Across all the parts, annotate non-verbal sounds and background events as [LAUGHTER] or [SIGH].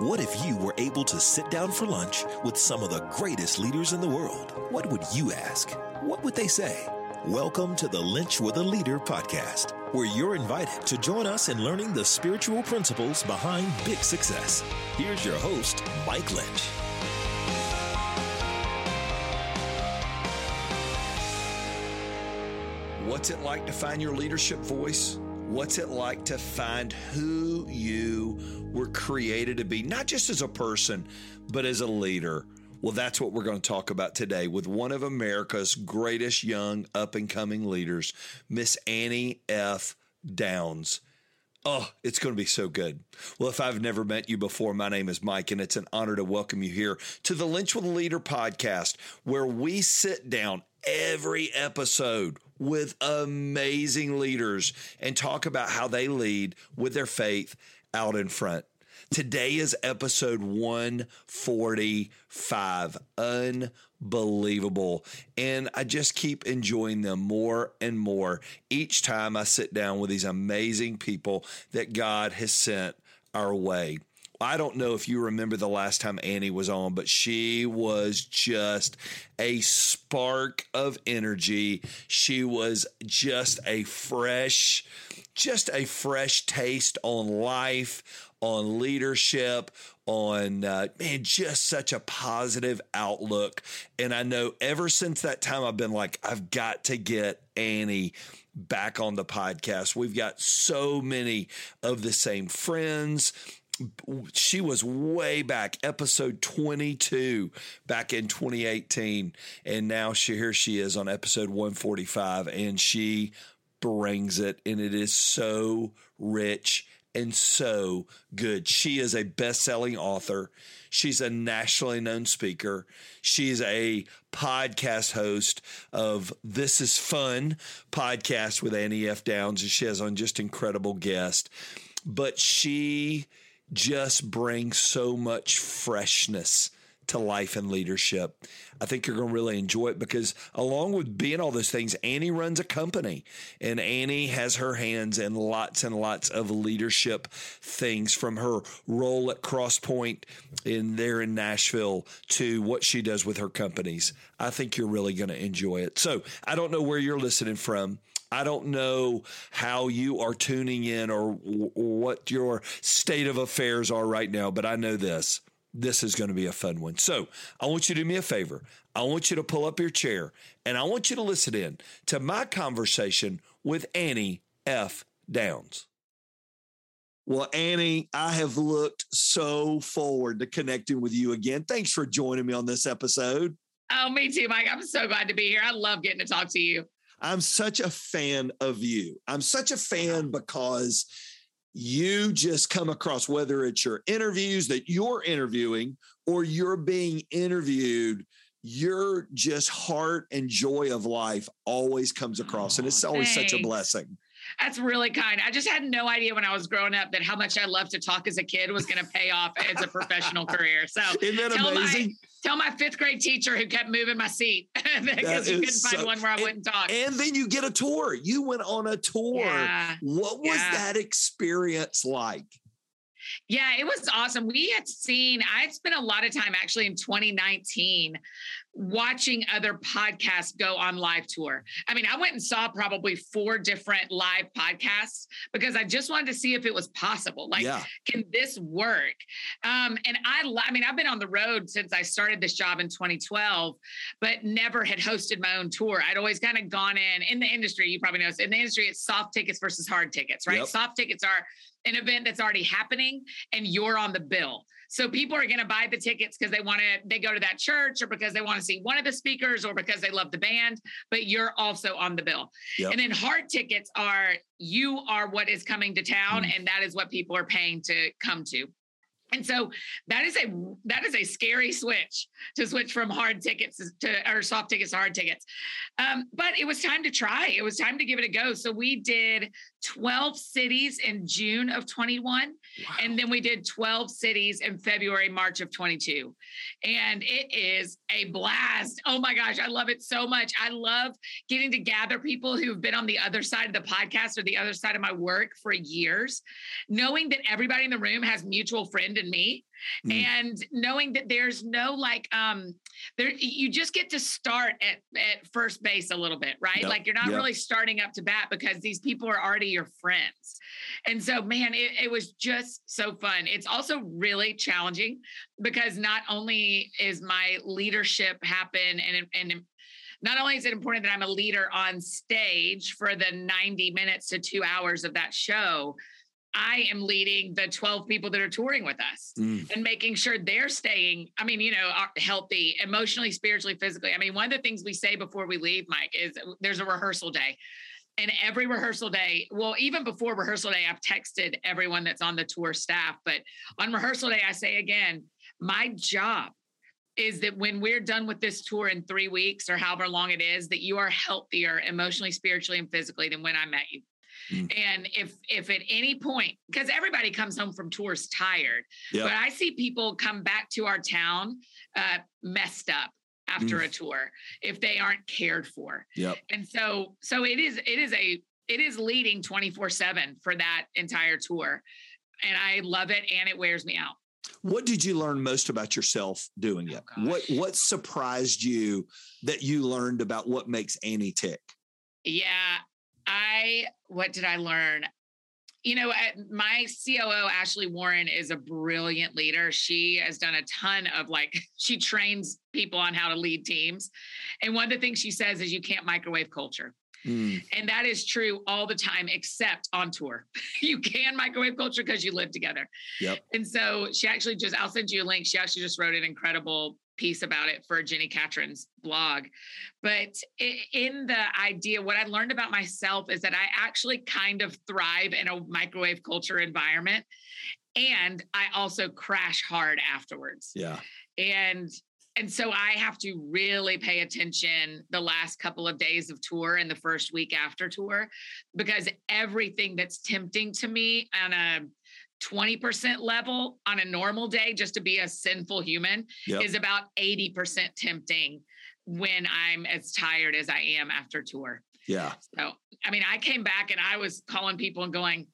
What if you were able to sit down for lunch with some of the greatest leaders in the world? What would you ask? What would they say? Welcome to the Lynch with a Leader podcast, where you're invited to join us in learning the spiritual principles behind big success. Here's your host, Mike Lynch. What's it like to find your leadership voice? What's it like to find who you were created to be, not just as a person, but as a leader? Well, that's what we're going to talk about today with one of America's greatest young up and coming leaders, Miss Annie F. Downs. Oh, it's going to be so good. Well, if I've never met you before, my name is Mike, and it's an honor to welcome you here to the Lynch with a Leader podcast, where we sit down every episode with amazing leaders and talk about how they lead with their faith out in front. Today is episode 145. Unbelievable. And I just keep enjoying them more and more each time I sit down with these amazing people that God has sent our way. I don't know if you remember the last time Annie was on, but she was just a spark of energy. She was just a fresh, just a fresh taste on life, on leadership, on uh, man, just such a positive outlook. And I know ever since that time, I've been like, I've got to get Annie back on the podcast. We've got so many of the same friends she was way back, episode 22 back in 2018. And now she, here she is on episode 145 and she brings it. And it is so rich and so good. She is a best selling author. She's a nationally known speaker. She's a podcast host of This is Fun podcast with Annie F. Downs. And she has on just incredible guests. But she just brings so much freshness to life and leadership. I think you're going to really enjoy it because along with being all those things, Annie runs a company and Annie has her hands in lots and lots of leadership things from her role at Crosspoint in there in Nashville to what she does with her companies. I think you're really going to enjoy it. So I don't know where you're listening from. I don't know how you are tuning in or w- what your state of affairs are right now, but I know this. This is going to be a fun one. So I want you to do me a favor. I want you to pull up your chair and I want you to listen in to my conversation with Annie F. Downs. Well, Annie, I have looked so forward to connecting with you again. Thanks for joining me on this episode. Oh, me too, Mike. I'm so glad to be here. I love getting to talk to you. I'm such a fan of you. I'm such a fan because you just come across, whether it's your interviews that you're interviewing or you're being interviewed, your just heart and joy of life always comes across. And it's always Thanks. such a blessing. That's really kind. I just had no idea when I was growing up that how much I loved to talk as a kid was going to pay off as a professional career. So [LAUGHS] Isn't that amazing? Tell my fifth grade teacher who kept moving my seat [LAUGHS] because he couldn't find one where I and, wouldn't talk. And then you get a tour. You went on a tour. Yeah, what was yeah. that experience like? Yeah, it was awesome. We had seen, I spent a lot of time actually in 2019 watching other podcasts go on live tour. I mean, I went and saw probably four different live podcasts because I just wanted to see if it was possible. Like, yeah. can this work? Um, and I, I mean, I've been on the road since I started this job in 2012, but never had hosted my own tour. I'd always kind of gone in in the industry. You probably know in the industry, it's soft tickets versus hard tickets, right? Yep. Soft tickets are an event that's already happening and you're on the bill. So people are going to buy the tickets because they want to, they go to that church or because they want to see one of the speakers or because they love the band, but you're also on the bill. Yep. And then hard tickets are you are what is coming to town mm. and that is what people are paying to come to. And so that is a that is a scary switch to switch from hard tickets to or soft tickets to hard tickets. Um, but it was time to try. It was time to give it a go. So we did 12 cities in June of 21. Wow. And then we did 12 cities in February, March of 22. And it is a blast. Oh my gosh, I love it so much. I love getting to gather people who've been on the other side of the podcast or the other side of my work for years, knowing that everybody in the room has mutual friend in me Mm. And knowing that there's no like um there you just get to start at at first base a little bit, right? Yep. Like you're not yep. really starting up to bat because these people are already your friends. And so man, it, it was just so fun. It's also really challenging because not only is my leadership happen and and not only is it important that I'm a leader on stage for the 90 minutes to two hours of that show, I am leading the 12 people that are touring with us mm. and making sure they're staying, I mean, you know, healthy emotionally, spiritually, physically. I mean, one of the things we say before we leave, Mike, is there's a rehearsal day. And every rehearsal day, well, even before rehearsal day, I've texted everyone that's on the tour staff. But on rehearsal day, I say again, my job is that when we're done with this tour in three weeks or however long it is, that you are healthier emotionally, spiritually, and physically than when I met you. Mm. And if if at any point, because everybody comes home from tours tired, yep. but I see people come back to our town uh, messed up after mm. a tour if they aren't cared for. Yep. And so so it is it is a it is leading 24/7 for that entire tour. And I love it and it wears me out. What did you learn most about yourself doing it? Oh, what what surprised you that you learned about what makes Annie tick? Yeah, I what did I learn? You know, my COO Ashley Warren is a brilliant leader. She has done a ton of like [LAUGHS] she trains people on how to lead teams. And one of the things she says is you can't microwave culture. Mm. And that is true all the time, except on tour. [LAUGHS] you can microwave culture because you live together. Yep. And so she actually just, I'll send you a link. She actually just wrote an incredible piece about it for Jenni Catron's blog. But in the idea, what I learned about myself is that I actually kind of thrive in a microwave culture environment. And I also crash hard afterwards. Yeah. And and so I have to really pay attention the last couple of days of tour and the first week after tour because everything that's tempting to me on a 20% level on a normal day just to be a sinful human yep. is about 80% tempting when I'm as tired as I am after tour. Yeah. So, I mean, I came back and I was calling people and going,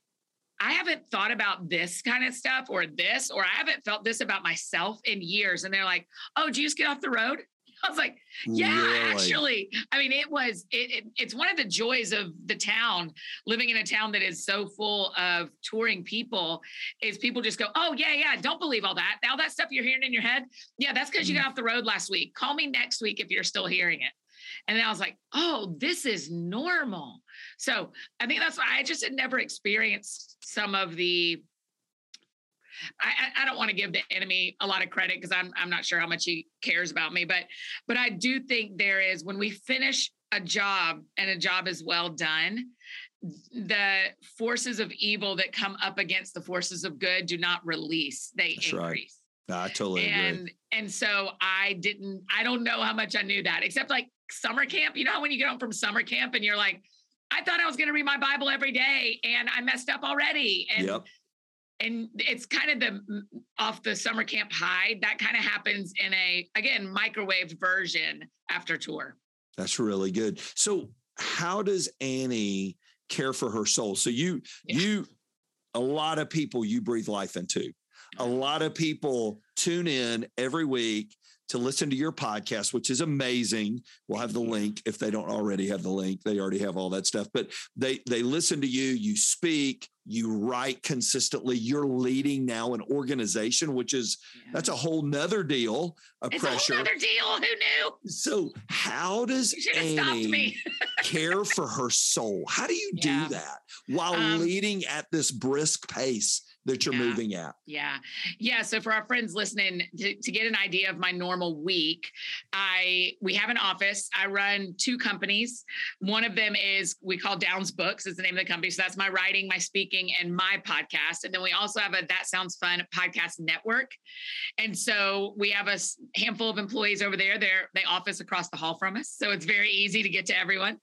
I haven't thought about this kind of stuff or this, or I haven't felt this about myself in years. And they're like, oh, did you just get off the road? [LAUGHS] I was like, yeah, really? actually. I mean, it was, it, it, it's one of the joys of the town, living in a town that is so full of touring people, is people just go, oh, yeah, yeah, don't believe all that. All that stuff you're hearing in your head. Yeah, that's because mm. you got off the road last week. Call me next week if you're still hearing it. And then I was like, oh, this is normal. So I think that's why I just had never experienced some of the I, I, don't want to give the enemy a lot of credit because I'm I'm not sure how much he cares about me, but but I do think there is when we finish a job and a job is well done, the forces of evil that come up against the forces of good do not release; they That's increase. Right. No, I totally and, agree. And so I didn't. I don't know how much I knew that, except like summer camp. You know how when you get home from summer camp and you're like, I thought I was going to read my Bible every day, and I messed up already. And yep. and it's kind of the mm, off the summer camp high that kind of happens in a again microwave version after tour. That's really good. So how does Annie care for her soul? So you yeah. you a lot of people you breathe life into. A mm-hmm. lot of people tune in every week to listen to your podcast, which is amazing. We'll have the link if they don't already have the link. They already have all that stuff. But they they listen to you, you speak, you write consistently. You're leading now an organization, which is yeah. that's a whole nother deal of it's pressure. A another deal. Who knew? So how does Annie care [LAUGHS] for her soul? How do you yeah. do that while um, leading at this brisk pace that you're yeah. moving at. Yeah. Yeah. So for our friends listening, to, to, get an idea of my normal week, I we have an office. I run two companies. One of them is we call Downs Books is the name of the company. So that's my writing, my speaking, and my podcast. And then we also have a That Sounds Fun podcast network. And so we have a handful of employees over there. They're they office across the hall from us. So it's very easy to get to everyone.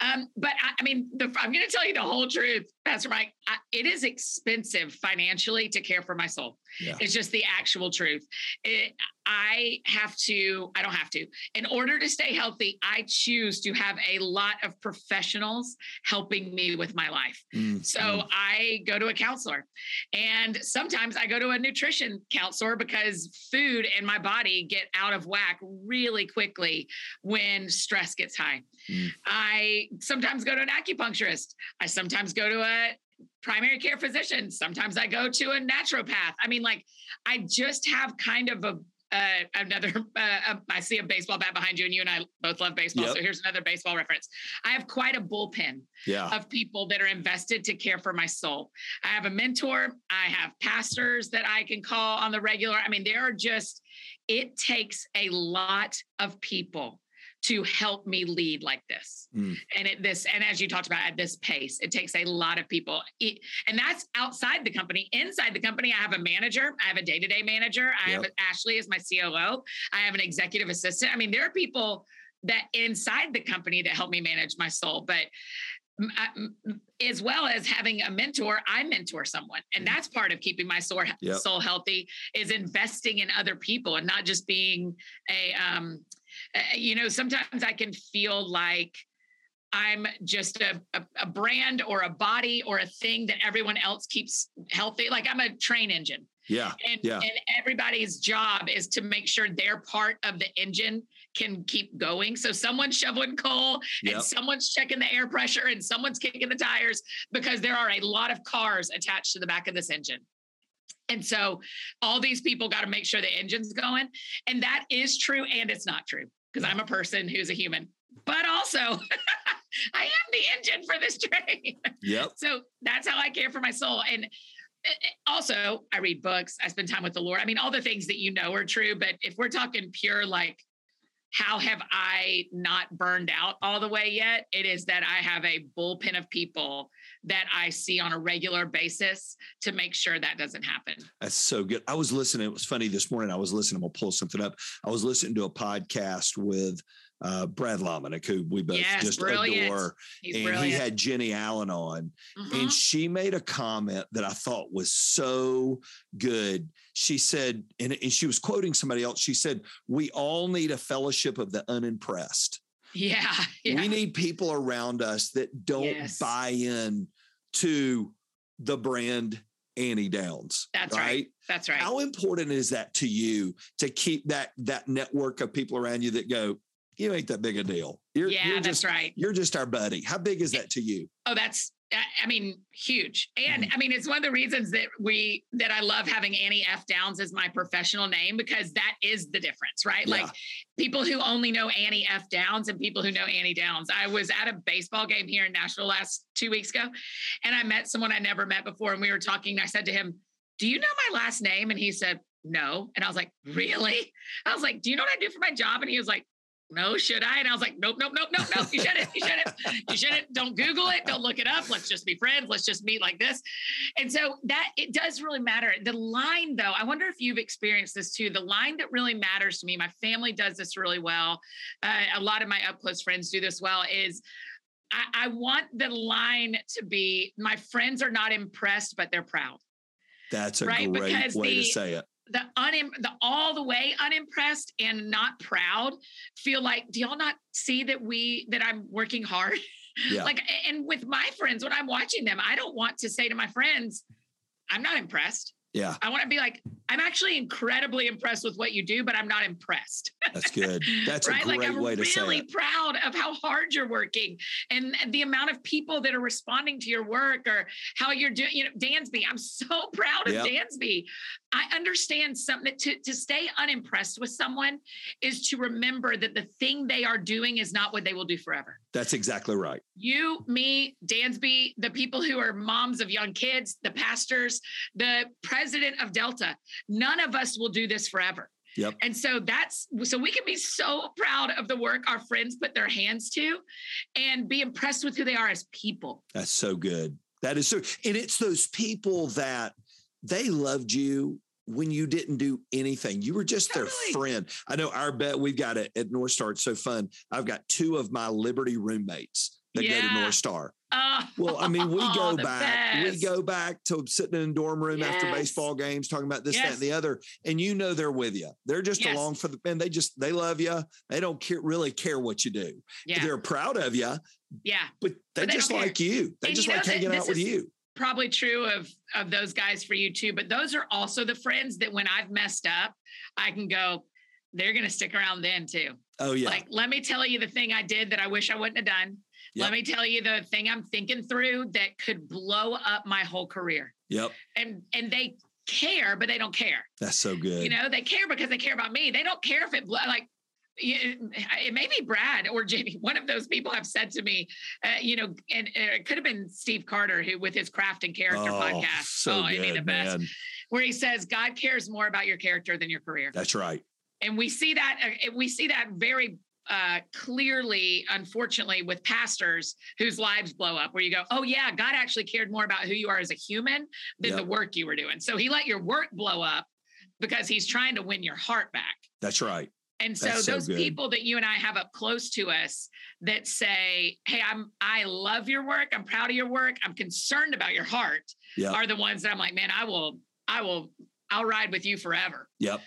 Um, but I, I mean, the, I'm going to tell you the whole truth, Pastor Mike. I, it is expensive financially to care for my soul. Yeah. It's just the actual truth. It, I have to, I don't have to, in order to stay healthy, I choose to have a lot of professionals helping me with my life. Mm-hmm. So I go to a counselor and sometimes I go to a nutrition counselor because food and my body get out of whack really quickly when stress gets high. Mm. I sometimes go to an acupuncturist. I sometimes go to a primary care physician. Sometimes I go to a naturopath. I mean, like, I just have kind of a [LAUGHS] uh, another. Uh, I see a baseball bat behind you, and you and I both love baseball. Yep. So here's another baseball reference. I have quite a bullpen yeah. of people that are invested to care for my soul. I have a mentor. I have pastors that I can call on the regular. I mean, there are just. It takes a lot of people to help me lead like this mm. and at this and as you talked about at this pace it takes a lot of people and that's outside the company inside the company i have a manager i have a day-to-day manager i yep. have ashley as my coo i have an executive assistant i mean there are people that inside the company that help me manage my soul but as well as having a mentor, I mentor someone, and mm. that's part of keeping my soul, yep. soul healthy is investing in other people and not just being a um, Uh, you know, sometimes I can feel like I'm just a, a, a, brand or a body or a thing that everyone else keeps healthy. Like I'm a train engine. Yeah. And, yeah. and everybody's job is to make sure their part of the engine can keep going. So someone's shoveling coal yep. and someone's checking the air pressure and someone's kicking the tires because there are a lot of cars attached to the back of this engine. And so all these people got to make sure the engine's going. And that is true and it's not true because I'm a person who's a human, but also [LAUGHS] I am the engine for this train. Yep. so that's how I care for my soul. And eh, eh, also, I read books, I spend time with the Lord. I mean, all the things that you know are true, but if we're talking pure, like, how have I not burned out all the way yet? It is that I have a bullpen of people that I see on a regular basis to make sure that doesn't happen. That's so good. I was listening. It was funny this morning. I was listening. I'm gonna pull something up. I was listening to a podcast with uh, Brad Lomenick, who we both yes, just brilliant. adore. He's and brilliant. he had Jennie Allen on, mm-hmm. and she made a comment that I thought was so good. She said, and, and she was quoting somebody else. She said, We all need a fellowship of the unimpressed. Yeah, [LAUGHS] yeah. We need people around us that don't yes. buy in to the brand Annie Downs. That's right? right. That's right. How important is that to you to keep that that network of people around you that go, you ain't that big a deal. You're, yeah, you're that's just, right. You're just our buddy. How big is that to you? Oh, that's I mean, huge. And mm-hmm. I mean, it's one of the reasons that we that I love having Annie F. Downs as my professional name because that is the difference, right? Yeah. Like people who only know Annie F. Downs and people who know Annie Downs. I was at a baseball game here in Nashville last two weeks ago, and I met someone I never met before, and we were talking. And I said to him, "Do you know my last name?" And he said, no. And I was like, really? I was like, do you know what I do for my job? And he was like, no, should I? And I was like, nope, nope, nope, nope, nope. You shouldn't. You shouldn't. You shouldn't. Don't Google it. Don't look it up. Let's just be friends. Let's just meet like this. And so that it does really matter. The line, though, I wonder if you've experienced this too. The line that really matters to me, my family does this really well. Uh, a lot of my up close friends do this well. Is I, I want the line to be my friends are not impressed, but they're proud. That's a right? great because way the, to say it the unim the all the way unimpressed and not proud feel like do y'all not see that we that I'm working hard? [LAUGHS] Yeah. like and with my friends when I'm watching them, I don't want to say to my friends, I'm not impressed. Yeah. I want to be like, I'm actually incredibly impressed with what you do, but I'm not impressed. That's good. That's [LAUGHS] right? a great like, I'm way to say really proud of how hard you're working and the amount of people that are responding to your work or how you're doing, you know, Dansby. I'm so [LAUGHS] proud of yep. Dansby. I understand something to, to stay unimpressed with someone is to remember that the thing they are doing is not what they will do forever. That's exactly right. You, me, Dansby, the people who are moms of young kids, the pastors, the president of Delta, none of us will do this forever. Yep. And so that's so we can be so proud of the work our friends put their hands to and be impressed with who they are as people. That's so good. That is so, and it's those people that they loved you when you didn't do anything. You were just totally. their friend. I know our bet we've got it at North Star. It's so fun. I've got two of my Liberty roommates that go to Yeah. North Star. Oh, Well, I mean, we go [LAUGHS] back, we go back to sitting in a dorm room after baseball games, talking about this, that, and the other, and you know they're with you. They're just Yes. along for the and they just they love you. They don't care really care what you do. Yeah. They're proud of you, Yeah. but they But they just don't care. like you. They And just you know like hanging out with you. probably true of of those guys for you too but those are also the friends that when i've messed up i can go they're going to stick around then too Oh yeah, like let me tell you the thing i did that i wish i wouldn't have done Yep. let me tell you the thing i'm thinking through that could blow up my whole career yep. and and they care but they don't care That's so good. you know they care because they care about me they don't care if it like it may be Brad or Jamie. [LAUGHS] One of those people have said to me, uh, you know, and, and it could have been Steve Carter, who with his craft and character oh, podcast. so oh, good, I mean the best, man. where he says God cares more about your character than your career, That's right. and we see that uh, we see that very uh, clearly, unfortunately, with pastors whose lives blow up. Where you go, oh yeah, God actually cared more about who you are as a human than Yep. the work you were doing. So He let your work blow up because He's trying to win your heart back. That's right. And so so those good. people that you and I have up close to us that say, "Hey, I'm I love your work. I'm proud of your work. I'm concerned about your heart." Yeah. Are the ones that I'm like, "Man, I will I will I'll ride with you forever." Yep.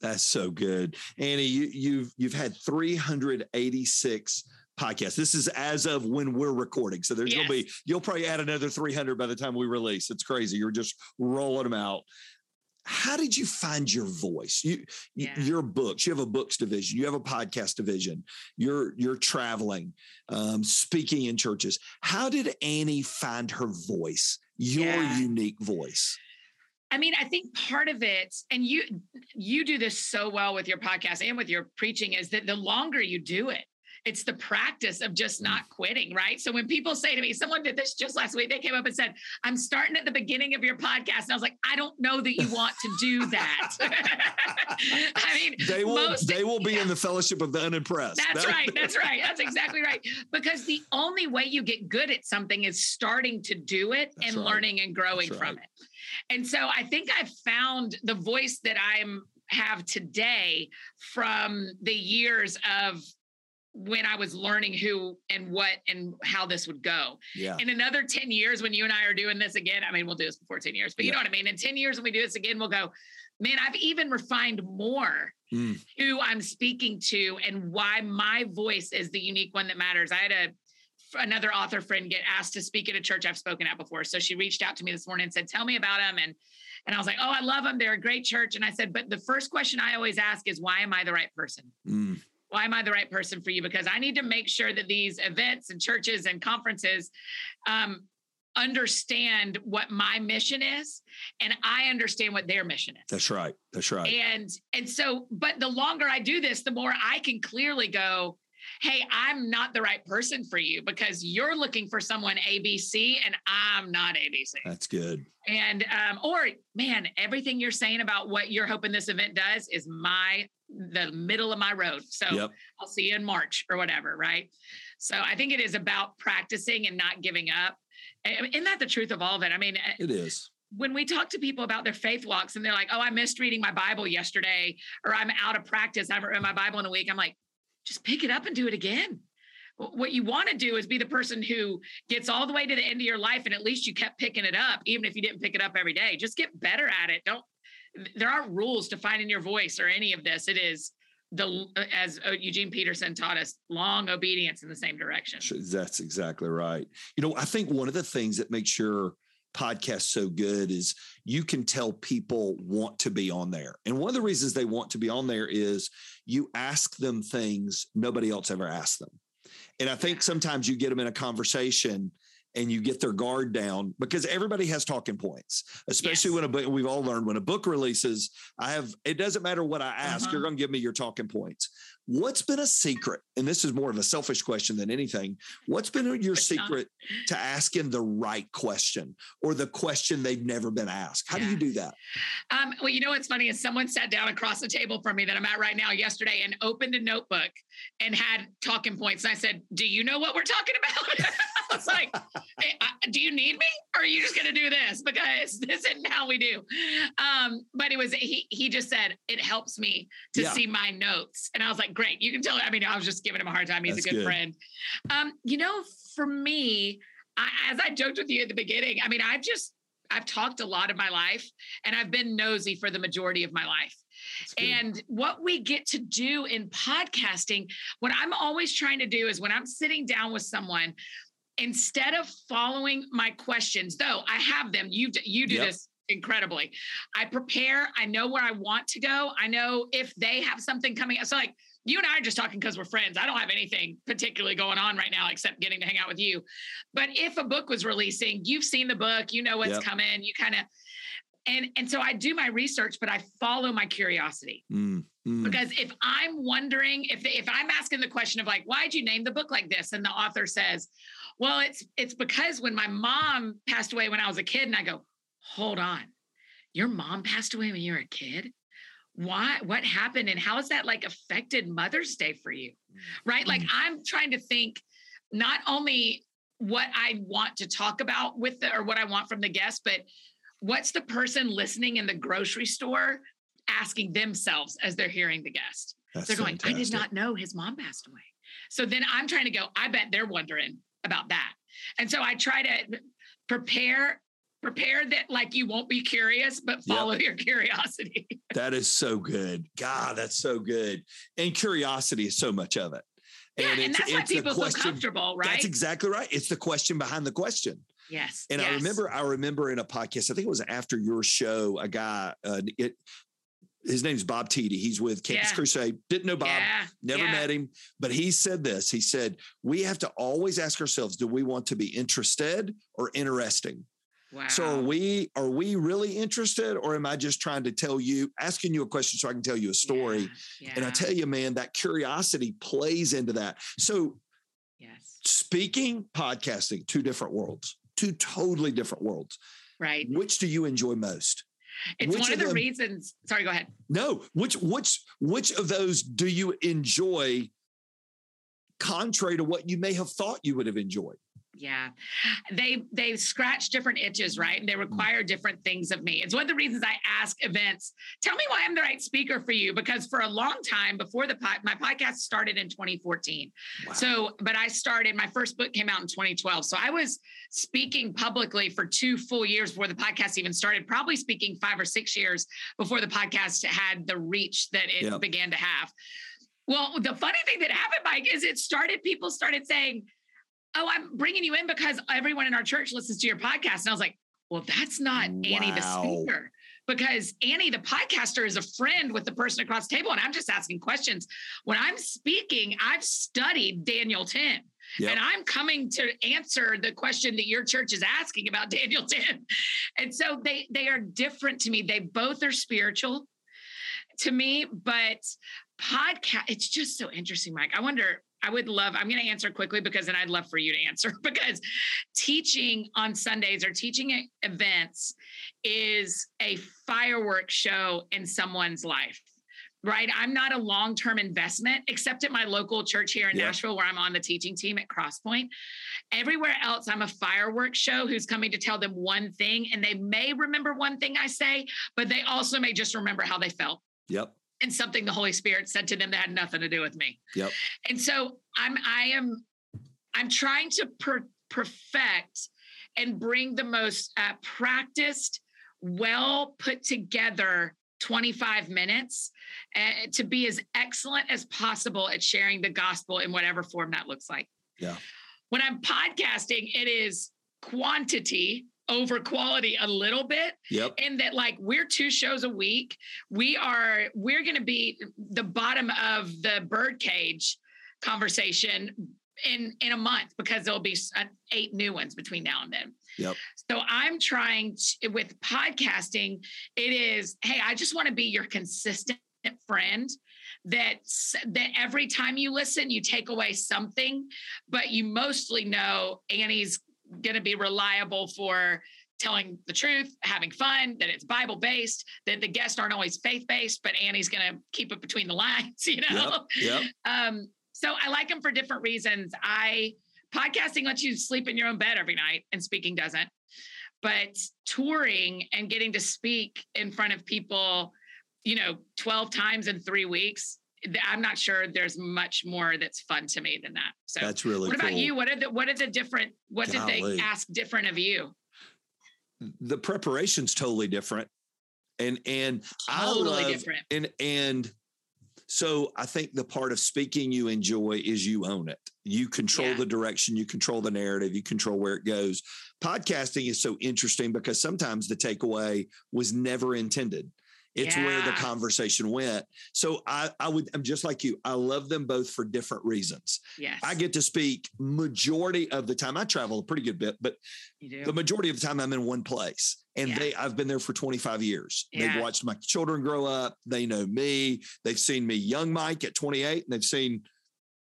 That's so good. Annie, you, you've you've had 386 podcasts. This is as of when we're recording. So there's gonna be you'll probably add another 300 by the time we release. It's crazy. You're just rolling them out. How did you find your voice? You, Yeah. your books. You have a books division. You have a podcast division. You're you're traveling, um, speaking in churches. How did Annie find her voice? Your Yeah. unique voice. I mean, I think part of it, and you you do this so well with your podcast and with your preaching, is that the longer you do it, it's the practice of just not mm. quitting, right? So when people say to me, someone did this just last week, they came up and said, I'm starting at the beginning of your podcast. And I was like, I don't know that you want to do [LAUGHS] that. [LAUGHS] I mean, They will most- they will be yeah. in the fellowship of the unimpressed. That's That- right. That's right. That's [LAUGHS] exactly right. Because the only way you get good at something is starting to do it and right. learning and growing That's from it. And so I think I found the voice that I'm have today from the years of when I was learning who and what and how this would go. Yeah. In another 10 years, when you and I are doing this again, I mean, we'll do this before 10 years, but you know what I mean? In 10 years, when we do this again, we'll go, man, I've even refined more Mm. who I'm speaking to and why my voice is the unique one that matters. I had a another author friend get asked to speak at a church I've spoken at before. So she reached out to me this morning and said, "Tell me about them." And and I was like, "Oh, I love them. They're a great church." And I said, "But the first question I always ask is, why am I the right person?" Mm. why am I the right person for you? Because I need to make sure that these events and churches and conferences um, understand what my mission is, and I understand what their mission is. That's right. That's right. And and so, but the longer I do this, the more I can clearly go, hey, I'm not the right person for you because you're looking for someone ABC and I'm not ABC. That's good. And um, or man, everything you're saying about what you're hoping this event does is my the middle of my road. So Yep. I'll see you in March or whatever, right? So I think it is about practicing and not giving up. Isn't that the truth of all of it? I mean, eh, It is. when we talk to people about their faith walks and they're like, oh, I missed reading my Bible yesterday, or I'm out of practice, I haven't read my Bible in a week, I'm like, just pick it up and do it again. What you want to do is be the person who gets all the way to the end of your life and at least you kept picking it up, even if you didn't pick it up every day. Just get better at it. Don't, there aren't rules to finding your voice or any of this. It is the, as uh, Eugene Peterson taught us, long obedience in the same direction. That's exactly right. You know, I think one of the things that makes your podcast so good is you can tell people want to be on there. And one of the reasons they want to be on there is you ask them things nobody else ever asked them. And I think sometimes you get them in a conversation and you get their guard down because everybody has talking points, especially Yes. when a book, we've all learned when a book releases, I have, it doesn't matter what I ask, Uh-huh. you're going to give me your talking points. What's been a secret? And this is more of a selfish question than anything. What's been your secret to asking the right question or the question they've never been asked? How do you do that? Um, well, you know what's funny is someone sat down across the table from me that I'm at right now yesterday and opened a notebook and had talking points. And I said, "Do you know what we're talking about?" [LAUGHS] was like, hey, do you need me? Or are you just going to do this? Because [LAUGHS] this isn't how we do. Um, but it was, he, he just said, it helps me to yeah. see my notes. And I was like, great. You can tell. I mean, I was just giving him a hard time. He's That's a good, good, friend. Um, you know, for me, I, as I joked with you at the beginning, I mean, I've just, I've talked a lot of my life and I've been nosy for the majority of my life. And what we get to do in podcasting, what I'm always trying to do is when I'm sitting down with someone, instead of following my questions, though I have them, you you do yep. this incredibly. I prepare. I know where I want to go. I know if they have something coming. So like you and I are just talking because we're friends. I don't have anything particularly going on right now except getting to hang out with you. But if a book was releasing, you've seen the book, you know what's yep. coming. You kind of and and so I do my research, but I follow my curiosity. Mm, mm. Because if I'm wondering, if if I'm asking the question of like, why'd you name the book like this? And the author says, Well, it's it's because when my mom passed away when I was a kid, and I go, hold on, your mom passed away when you were a kid? Why? What happened? And how has that like affected Mother's Day for you? Right? Mm. Like I'm trying to think not only what I want to talk about with the or what I want from the guest, but what's the person listening in the grocery store asking themselves as they're hearing the guest? That's they're going, fantastic. I did not know his mom passed away. So then I'm trying to go, I bet they're wondering about that. And so I try to prepare prepare that like you won't be curious but follow yep. your curiosity [LAUGHS] that is so good god that's so good and curiosity is so much of it yeah, and, and that's why people feel comfortable right that's exactly right it's the question behind the question Yes. And yes. I remember, I remember in a podcast, I think it was after your show, a guy, uh, it, his name's Bob Tiede. He's with Campus yeah. Crusade. Didn't know Bob, yeah. never yeah. met him, but he said this. He said, We have to always ask ourselves, do we want to be interested or interesting? Wow. So are we are we really interested or am I just trying to tell you asking you a question so I can tell you a story? And I tell you man that curiosity plays into that. So yes. Speaking, podcasting, two different worlds two totally different worlds. Right. Which do you enjoy most? It's which one of, the them, reasons. Sorry, go ahead. No, which which which of those do you enjoy contrary to what you may have thought you would have enjoyed? Yeah. They they scratch different itches, right? And they mm. require different things of me. It's one of the reasons I ask events, tell me why I'm the right speaker for you because for a long time before the pod, my podcast started in 2014. Wow. So, but I started my first book came out in 2012. So I was speaking publicly for two full years before the podcast even started, probably speaking 5 or 6 years before the podcast had the reach that it yep. began to have. Well, the funny thing that happened, Mike, is it started, people started saying, oh, I'm bringing you in because everyone in our church listens to your podcast. And I was like, well, that's not wow. Annie the speaker because Annie the podcaster is a friend with the person across the table. And I'm just asking questions. When I'm speaking, I've studied Daniel 10. Yep. And I'm coming to answer the question that your church is asking about [LAUGHS] Daniel 10. And so they they are different to me. They both are spiritual to me, but podcast, it's just so interesting, Mike. I wonder I would love, I'm going to answer quickly because then I'd love for you to answer [LAUGHS] because teaching on Sundays or teaching events is a fireworks show in someone's life. Right. I'm not a long term investment, except at my local church here in yeah. Nashville, where I'm on the teaching team at Crosspoint. Everywhere else, I'm a fireworks show who's coming to tell them one thing. And they may remember one thing I say, but they also may just remember how they felt. Yep and something the Holy Spirit said to them that had nothing to do with me. Yep. And so I'm I am I'm trying to per- perfect and bring the most uh, practiced, well put together 25 minutes uh, to be as excellent as possible at sharing the gospel in whatever form that looks like. Yeah. When I'm podcasting, it is quantity over quality a little bit. Yep. And that like we're two shows a week. We are we're going to be the bottom of the birdcage conversation in in a month because there'll be uh, eight new ones between now and then. Yep. So I'm trying to, with podcasting it is hey I just want to be your consistent friend that that every time you listen you take away something but you mostly know Annie's going to be reliable for telling the truth, having fun, that it's Bible based, that the guests aren't always faith based, but Annie's going to keep it between the lines, [LAUGHS] you know? Yep, yep. Um, so I like them for different reasons. I podcasting lets you sleep in your own bed every night, and speaking doesn't. But touring and getting to speak in front of people, you know, 12 times in three weeks, I'm not sure there's much more that's fun to me than that. So that's really. What about cool. you? What are the what are the different? What Golly. did they ask different of you? The preparation's totally different, and and Totally I love different. and and so I think the part of speaking you enjoy is you own it. You control Yeah. the direction, you control the narrative, you control where it goes. Podcasting is so interesting because sometimes the takeaway was never intended. It's where the conversation went. So I, I would, I'm just like you. I love them both for different reasons. Yes, I get to speak majority of the time. I travel a pretty good bit, but the majority of the time I'm in one place. And Yeah. they I've been there for 25 years. Yeah. They've watched my children grow up. They know me. They've seen me young Mike at 28 and they've seen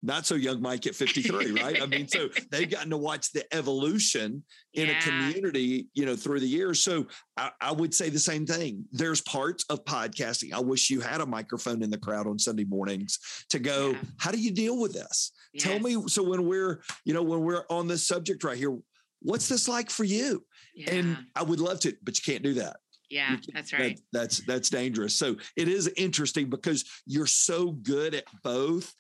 not so young Mike at 53, [LAUGHS] right? I mean, so they've gotten to watch the evolution in a community, you know, through the years. So I, I would say the same thing. There's parts of podcasting. I wish you had a microphone in the crowd on Sunday mornings to go, Yeah. how do you deal with this? Tell me. So when we're, you know, when we're on this subject right here, what's this like for you? Yeah, And I would love to, but you can't do that. yeah, that's that- right. that's that's dangerous. So it is interesting because you're so good at both,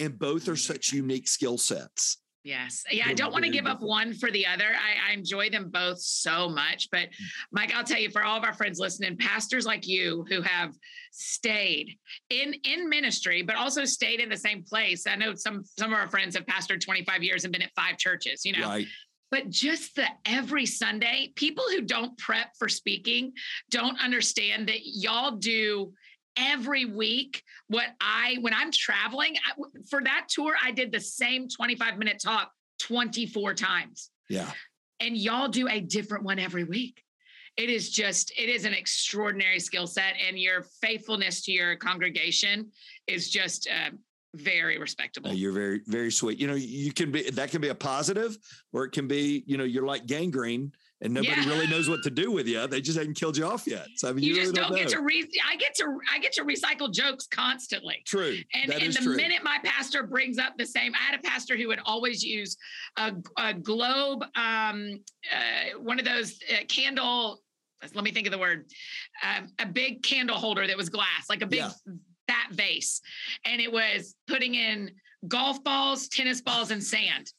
and both are such unique skill sets. Yes. Yeah, I don't want to give up one for the other. I, I enjoy them both so much. But mm. Mike, I'll tell you, for all of our friends listening, pastors like you who have stayed in in ministry, but also stayed in the same place. I know some some of our friends have pastored 25 years and been at five churches, you know. Right. But just the every Sunday, people who don't prep for speaking don't understand that y'all do every week what I, when I'm traveling I- for that tour, I did the same 25 minute talk 24 times. Yeah. And y'all do a different one every week. It is just, it is an extraordinary skill set, and your faithfulness to your congregation is just uh, very respectable. Uh, You're very, very sweet. You know, you can be that can be a positive, or it can be, you know, you're like gangrene and nobody Yeah. really knows what to do with you. They just haven't killed you off yet. So I mean, you, you, just really don't, get know. to re I get to I get to recycle jokes constantly. True. And, and the true. minute my pastor brings up the same, I had a pastor who would always use a, a globe, um, uh, one of those uh, candle. Let me think of the word. Um, a big candle holder that was glass, like a big Yeah. fat vase, and it was putting in golf balls, tennis balls, and sand.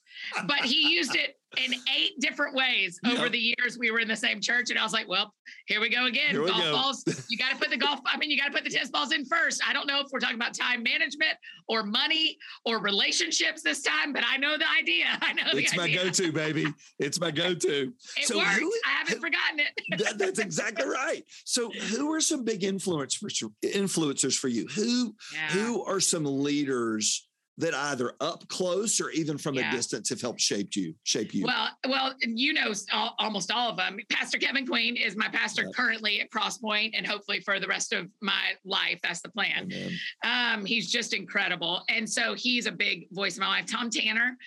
But he used it in eight different ways over Yep. the years we were in the same church. And I was like, well, here we go again. We golf go. balls. You got to put the golf, I mean, you got to put the tennis balls in first. I don't know if we're talking about time management or money or relationships this time, but I know the idea. [LAUGHS] I know the idea. It's my go-to, baby. It's my go-to. [LAUGHS] It So works. who- I haven't forgotten it. [LAUGHS] That- that's exactly right. So, who are some big influence for, influencers for you? Who Yeah. who are some leaders that either up close or even from Yeah. a distance have helped shape you? Shape you. Well, well, you know all, almost all of them. Pastor Kevin Queen is my pastor Yep. currently at Crosspoint, and hopefully for the rest of my life. That's the plan. Um, he's just incredible, and so he's a big voice in my life. Tom Tanner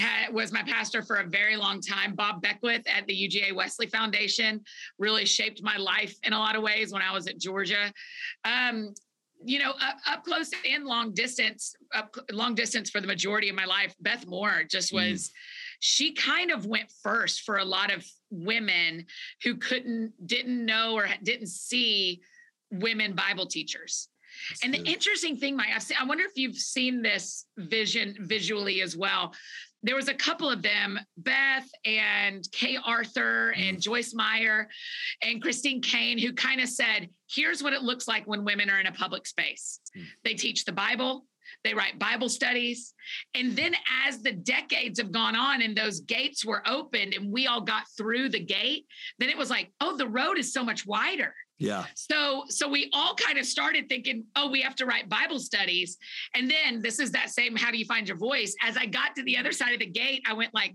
ha- was my pastor for a very long time. Bob Beckwith at the UGA Wesley Foundation really shaped my life in a lot of ways when I was at Georgia. Um, you know, up, up close and long distance, up long distance for the majority of my life. Beth Moore just Mm. was. She kind of went first for a lot of women who couldn't, didn't know, or didn't see women Bible teachers. That's And the interesting thing, Mike, I've seen, I wonder if you've seen this vision visually as well. There was a couple of them, Beth and Kay Arthur and Joyce Meyer and Christine Caine, who kind of said, here's what it looks like when women are in a public space. Mm. They teach the Bible, they write Bible studies. And then as the decades have gone on and those gates were opened and we all got through the gate, then it was like, oh, the road is so much wider. yeah. So so we all kind of started thinking, oh, we have to write Bible studies. And then this is that same how do you find your voice? As I got to the other side of the gate, I went like,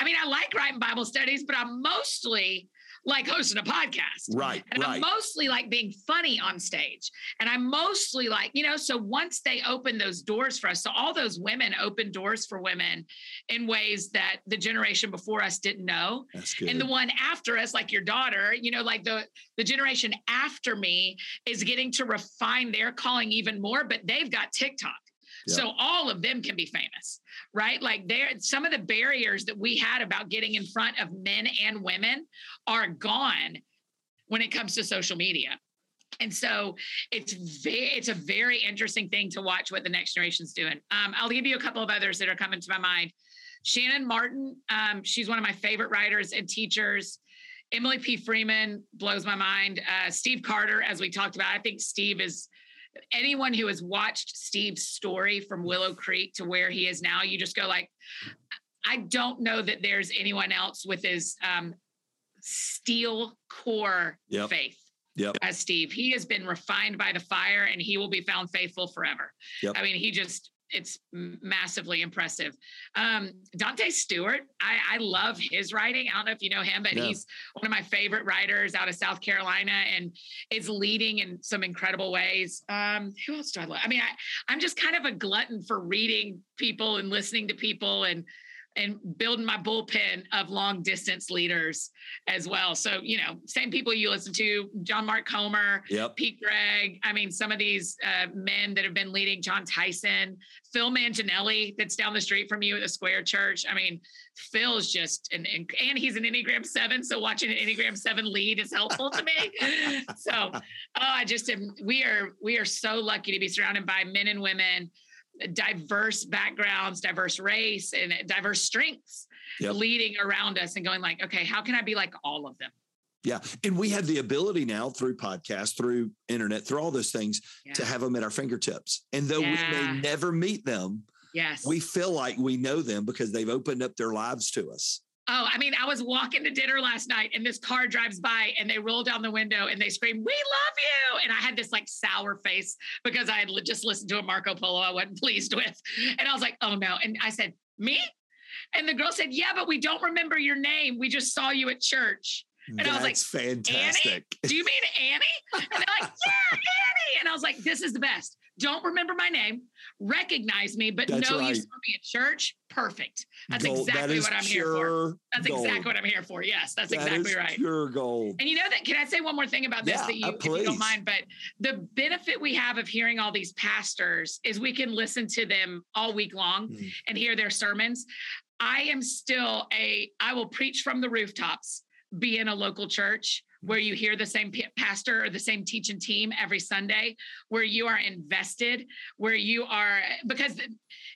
I mean, I like writing Bible studies, but I'm mostly like hosting a podcast. Right. And right. I'm mostly like being funny on stage. And I'm mostly like, you know, so once they open those doors for us, so all those women open doors for women in ways that the generation before us didn't know That's good. and the one after us like your daughter you know like the the generation after me is getting to refine their calling even more but they've got tiktok Yep. So all of them can be famous, right? Like there, some of the barriers that we had about getting in front of men and women are gone when it comes to social media. And so it's it's a very interesting thing to watch what the next generation's doing. Um, I'll give you a couple of others that are coming to my mind. Shannan Martin, um, she's one of my favorite writers and teachers. Emily P. Freeman blows my mind. Uh, Steve Carter, as we talked about, I think Steve is anyone who has watched Steve's story from Willow Creek to where he is now. You just go like, I don't know that there's anyone else with his um, steel core yep. faith. Yep. As Steve, he has been refined by the fire, and he will be found faithful forever. Yep. I mean, he just it's massively impressive. Um, Dante Stewart, I, I, love his writing. I don't know if you know him, but he's one of my favorite writers out of South Carolina and is leading in some incredible ways. Um, who else do I love? I mean, I, I'm just kind of a glutton for reading people and listening to people and and building my bullpen of long distance leaders as well. So, you know, same people you listen to, John Mark Comer, yep. Pete Greig. I mean, some of these uh, men that have been leading, Jon Tyson, Phil Manginelli, that's down the street from you at the Square Church. I mean, Phil is just, an, and he's an Enneagram 7. So watching an Enneagram 7 lead is helpful to me. [LAUGHS] so, oh, I just am, we are, we are so lucky to be surrounded by men and women diverse backgrounds, diverse race, and diverse strengths yep. leading around us and going like, okay, how can I be like all of them? Yeah. And we have the ability now through podcasts, through internet, through all those things yeah. to have them at our fingertips. And though yeah. we may never meet them, yes, we feel like we know them because they've opened up their lives to us. Oh, I mean, I was walking to dinner last night and this car drives by and they roll down the window and they scream, We love you. And I had this like sour face because I had just listened to a Marco Polo I wasn't [LAUGHS] pleased with. And I was like, Oh no. And I said, Me? And the girl said, Yeah, but we don't remember your name. We just saw you at church. And That's I was like, fantastic. Annie? Do you mean Annie? And they're like, [LAUGHS] Yeah, Annie. And I was like, This is the best don't remember my name, recognize me, but That's know right. you saw me at church. Perfect. That's gold. exactly that what I'm here for. That's gold. exactly what I'm here for. Yes, that's that exactly right. Pure gold. And you know that? Can I say one more thing about this yeah, that you, if you don't mind? But the benefit we have of hearing all these pastors is we can listen to them all week long mm. and hear their sermons. I am still a. I will preach from the rooftops. Be in a local church where you hear the same pastor or the same teaching team every Sunday, where you are invested, where you are, because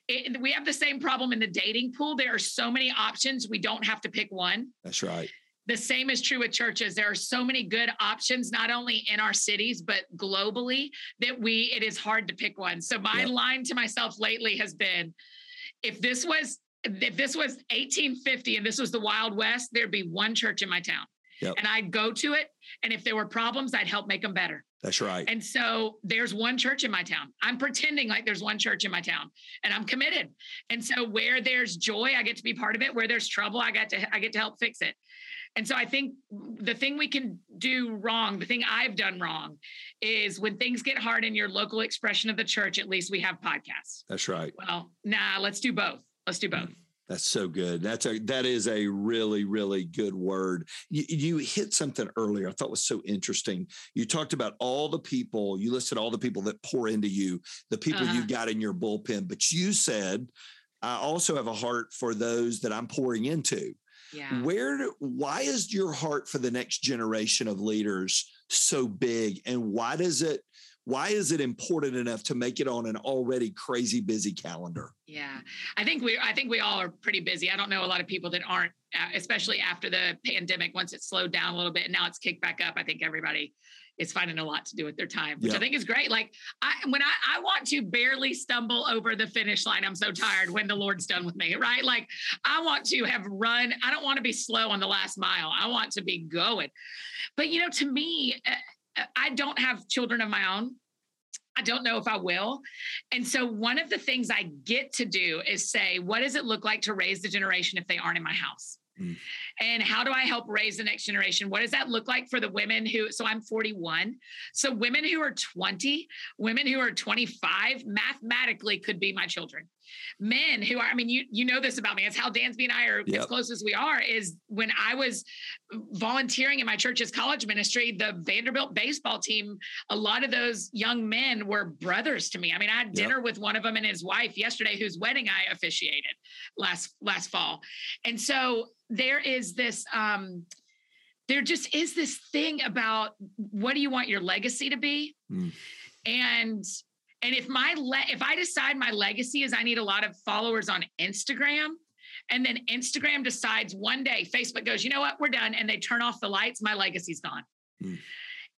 it, we have the same problem in the dating pool. There are so many options, we don't have to pick one. That's right. The same is true with churches. There are so many good options, not only in our cities, but globally, that we, it is hard to pick one. So my yep. line to myself lately has been if this was if this was 1850 and this was the Wild West, there'd be one church in my town. Yep. And I'd go to it. And if there were problems, I'd help make them better. That's right. And so there's one church in my town. I'm pretending like there's one church in my town and I'm committed. And so where there's joy, I get to be part of it. Where there's trouble, I get to I get to help fix it. And so I think the thing we can do wrong, the thing I've done wrong is when things get hard in your local expression of the church, at least we have podcasts. That's right. Well, nah, let's do both. Let's do mm. both. That's so good. That's a that is a really really good word. You, you, hit something earlier I thought was so interesting. You talked about all the people. You listed all the people that pour into you, the people uh-huh. you got in your bullpen. But you said, I also have a heart for those that I'm pouring into. Yeah. Where? Why is your heart for the next generation of leaders so big, and why does it? Why is it important enough to make it on an already crazy busy calendar? Yeah i think we i think we all are pretty busy. I don't know a lot of people that aren't uh, especially after the pandemic once it slowed down a little bit and now it's kicked back up i think everybody is finding a lot to do with their time which i think is great. Like i when i i want to barely stumble over the finish line i'm so tired when the lord's done with me right? Like i want to have run i don't want to be slow on the last mile. I want to be going. But you know to me uh, I don't have children of my own. I don't know if I will. And so, one of the things I get to do is say, what does it look like to raise the generation if they aren't in my house? Mm. And how do I help raise the next generation? What does that look like for the women who, so I'm 41. So women who are 20, women who are 25 mathematically could be my children men who are, I mean, you you know this about me. It's how Dansby and I are yep. as close as we are. Is when I was volunteering in my church's college ministry, the Vanderbilt baseball team, a lot of those young men were brothers to me. I mean, I had dinner yep. with one of them and his wife yesterday, whose wedding I officiated last last fall. And so there is this um there just is this thing about what do you want your legacy to be? Mm. And and if my le- if I decide my legacy is I need a lot of followers on Instagram, and then Instagram decides one day Facebook goes, you know what, we're done, and they turn off the lights, my legacy's gone. Mm.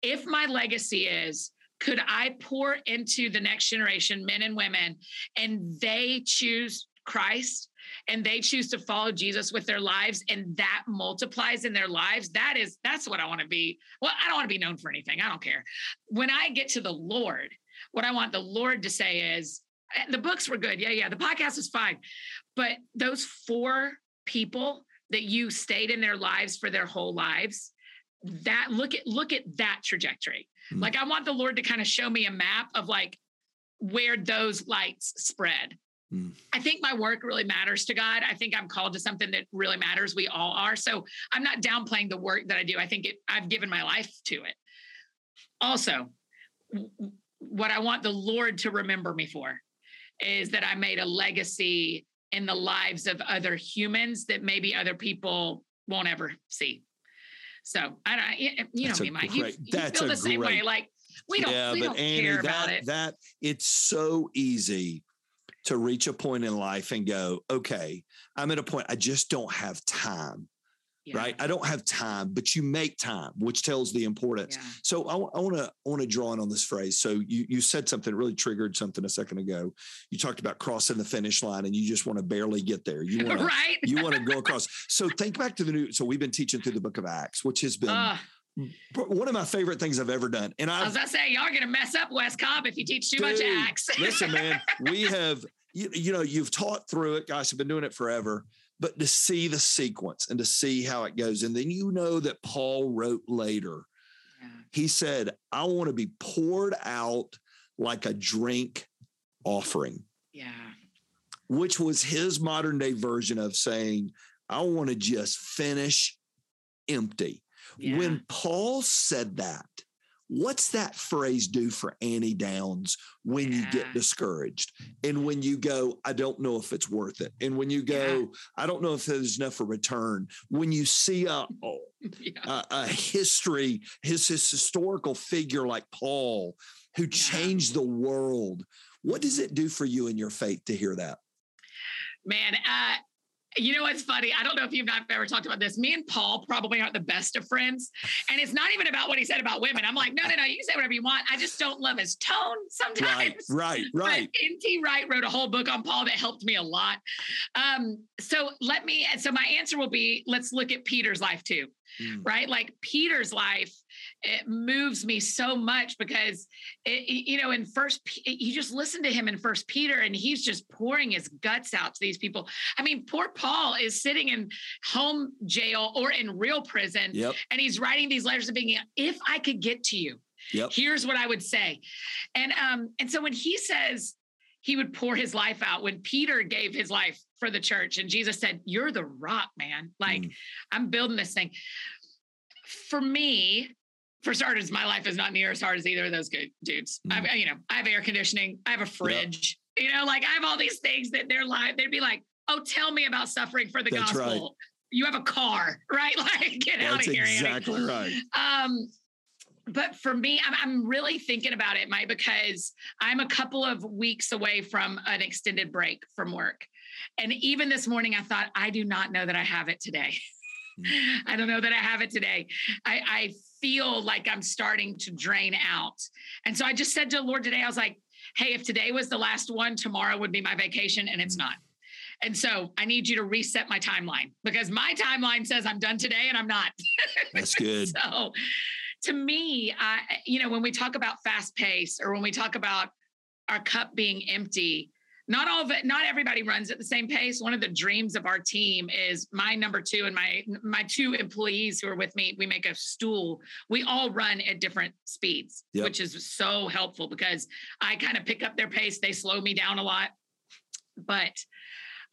If my legacy is could I pour into the next generation, men and women, and they choose Christ and they choose to follow Jesus with their lives and that multiplies in their lives, that is, that's what I want to be. Well, I don't want to be known for anything. I don't care. When I get to the Lord what I want the Lord to say is the books were good. Yeah, yeah. The podcast was fine. But those four people that you stayed in their lives for their whole lives, that look at look at that trajectory. Mm-hmm. Like I want the Lord to kind of show me a map of like where those lights spread. Mm. I think my work really matters to God. I think I'm called to something that really matters. We all are. So I'm not downplaying the work that I do. I think it, I've given my life to it. Also, what I want the Lord to remember me for is that I made a legacy in the lives of other humans that maybe other people won't ever see. So I don't, you know me, Mike. Great, you, you feel the same great, way. Like we don't, yeah, we but don't Annie, care that, about it. That it's so easy to reach a point in life and go, okay, I'm at a point I just don't have time yeah. right? I don't have time, but you make time, which tells the importance. Yeah. So I want to want to draw in on this phrase. So you you said something really triggered something a second ago. You talked about crossing the finish line, and you just want to barely get there. You [LAUGHS] want right? you want to go across. So think back to the new. So we've been teaching through the Book of Acts, which has been. Uh, one of my favorite things I've ever done. And I've, I was gonna say, y'all gonna mess up West Cobb if you teach too dude, much Acts. listen, man, we [LAUGHS] have you, you know you've taught through it. Guys have been doing it forever but to see the sequence and to see how it goes. And then you know that Paul wrote later, yeah. he said, I want to be poured out like a drink offering. Yeah. Which was his modern day version of saying, I want to just finish empty. Yeah. When Paul said that, what's that phrase do for Annie Downs when yeah. you get discouraged? And when you go, I don't know if it's worth it. And when you go, yeah. I don't know if there's enough of return. When you see a, [LAUGHS] yeah. a, a, history, his, his historical figure like Paul, who changed the world, what does it do for you in your faith to hear that? Man, uh, you know what's funny? I don't know if you've not ever talked about this. Me and Paul probably aren't the best of friends. And it's not even about what he said about women. I'm like, no, no, no, you can say whatever you want. I just don't love his tone sometimes. Right, [LAUGHS] right, right. N.T. Wright wrote a whole book on Paul that helped me a lot. Um, so let me, so my answer will be let's look at Peter's life too. Mm. Right. Like Peter's life, it moves me so much because, it, you know, in first, you just listen to him in first Peter and he's just pouring his guts out to these people. I mean, poor Paul is sitting in home jail or in real prison yep. and he's writing these letters of being, if I could get to you, yep. here's what I would say. And, um, and so when he says, he would pour his life out when Peter gave his life for the church and Jesus said, You're the rock, man. Like, mm. I'm building this thing. For me, for starters, my life is not near as hard as either of those good dudes. Mm. I've, you know, I have air conditioning, I have a fridge, yep. you know, like I have all these things that they're like, they'd be like, Oh, tell me about suffering for the That's gospel. Right. You have a car, [LAUGHS] right? Like, get That's out of here. Exactly right. Um, but for me, I'm, I'm really thinking about it, Mike, because I'm a couple of weeks away from an extended break from work. And even this morning, I thought, I do not know that I have it today. Mm. [LAUGHS] I don't know that I have it today. I, I feel like I'm starting to drain out. And so I just said to the Lord today, I was like, hey, if today was the last one, tomorrow would be my vacation, and it's mm. not. And so I need you to reset my timeline because my timeline says I'm done today and I'm not. [LAUGHS] That's good. so to me, I, you know, when we talk about fast pace or when we talk about our cup being empty, not all of it, not everybody runs at the same pace. One of the dreams of our team is my number two and my my two employees who are with me. We make a stool. We all run at different speeds, yep. which is so helpful because I kind of pick up their pace. They slow me down a lot, but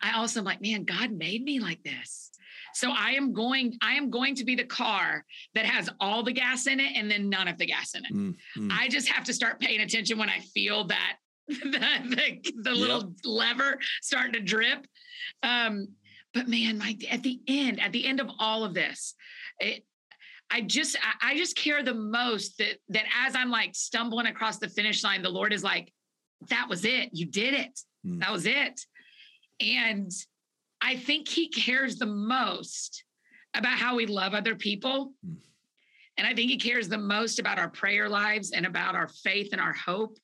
I also am like, man, God made me like this. So I am going, I am going to be the car that has all the gas in it and then none of the gas in it. Mm, mm. I just have to start paying attention when I feel that [LAUGHS] the, the, the little yep. lever starting to drip. Um, but man, my at the end, at the end of all of this, it, I just I just care the most that that as I'm like stumbling across the finish line, the Lord is like, that was it. You did it. Mm. That was it. And I think he cares the most about how we love other people. Mm. And I think he cares the most about our prayer lives and about our faith and our hope.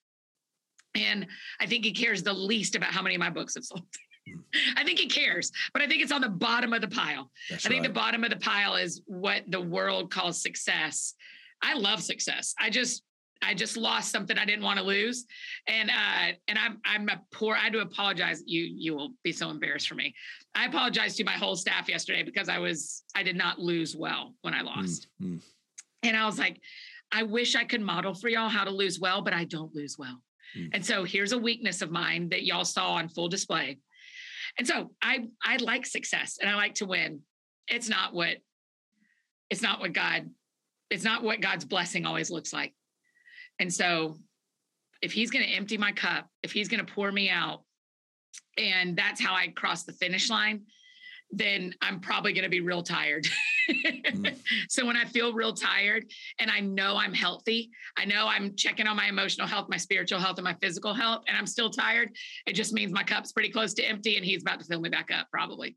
And I think he cares the least about how many of my books have sold. Hmm. [LAUGHS] I think he cares, but I think it's on the bottom of the pile. That's I think right. the bottom of the pile is what the world calls success. I love success. I just I just lost something I didn't want to lose, and uh, and I'm I'm a poor. I do apologize. You you will be so embarrassed for me. I apologize to my whole staff yesterday because I was I did not lose well when I lost, mm-hmm. and I was like, I wish I could model for y'all how to lose well, but I don't lose well. Mm. And so here's a weakness of mine that y'all saw on full display. And so I I like success and I like to win. It's not what it's not what God it's not what God's blessing always looks like. And so if he's going to empty my cup, if he's going to pour me out and that's how I cross the finish line, then I'm probably going to be real tired. mm. [LAUGHS] So when I feel real tired and I know I'm healthy, I know I'm checking on my emotional health, my spiritual health, and my physical health, and I'm still tired, it just means my cup's pretty close to empty and he's about to fill me back up, probably.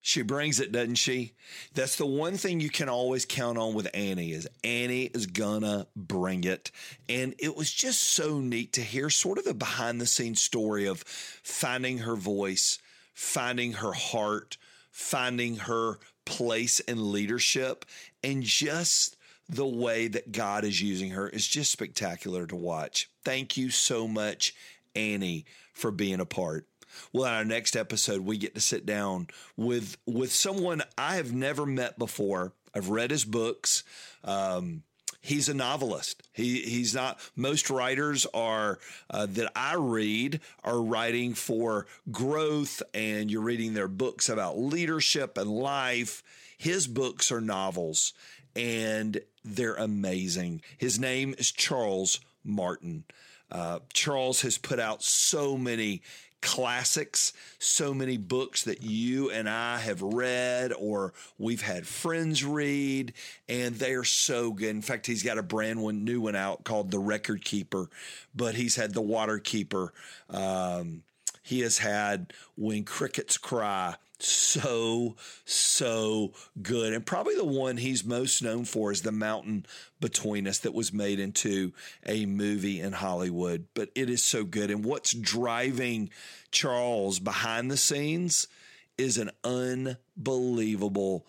She brings it, doesn't she? That's the one thing you can always count on with Annie is Annie is gonna bring it. And it was just so neat to hear sort of the behind the scenes story of finding her voice, finding her heart, finding her place in leadership, and just the way that God is using her is just spectacular to watch. Thank you so much, Annie, for being a part. Well, in our next episode, we get to sit down with with someone I have never met before. I've read his books. Um, he's a novelist. He he's not. Most writers are uh, that I read are writing for growth, and you're reading their books about leadership and life. His books are novels, and they're amazing. His name is Charles Martin. Uh, Charles has put out so many classics, so many books that you and I have read or we've had friends read, and they are so good. In fact, he's got a brand one, new one out called The Record Keeper, but he's had The Water Keeper. Um, he has had When Crickets Cry so so good and probably the one he's most known for is the mountain between us that was made into a movie in hollywood but it is so good and what's driving charles behind the scenes is an unbelievable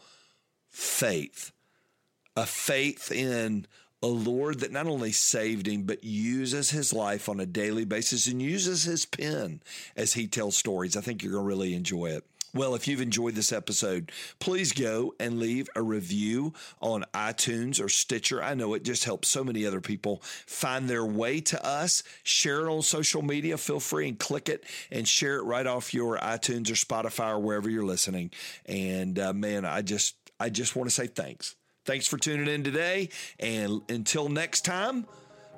faith a faith in a Lord that not only saved him, but uses his life on a daily basis and uses his pen as he tells stories. I think you're going to really enjoy it. Well, if you've enjoyed this episode, please go and leave a review on iTunes or Stitcher. I know it just helps so many other people find their way to us. Share it on social media. Feel free and click it and share it right off your iTunes or Spotify or wherever you're listening. And uh, man, I just I just want to say thanks. Thanks for tuning in today. And until next time,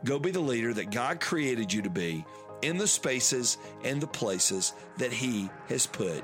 go be the leader that God created you to be in the spaces and the places that He has put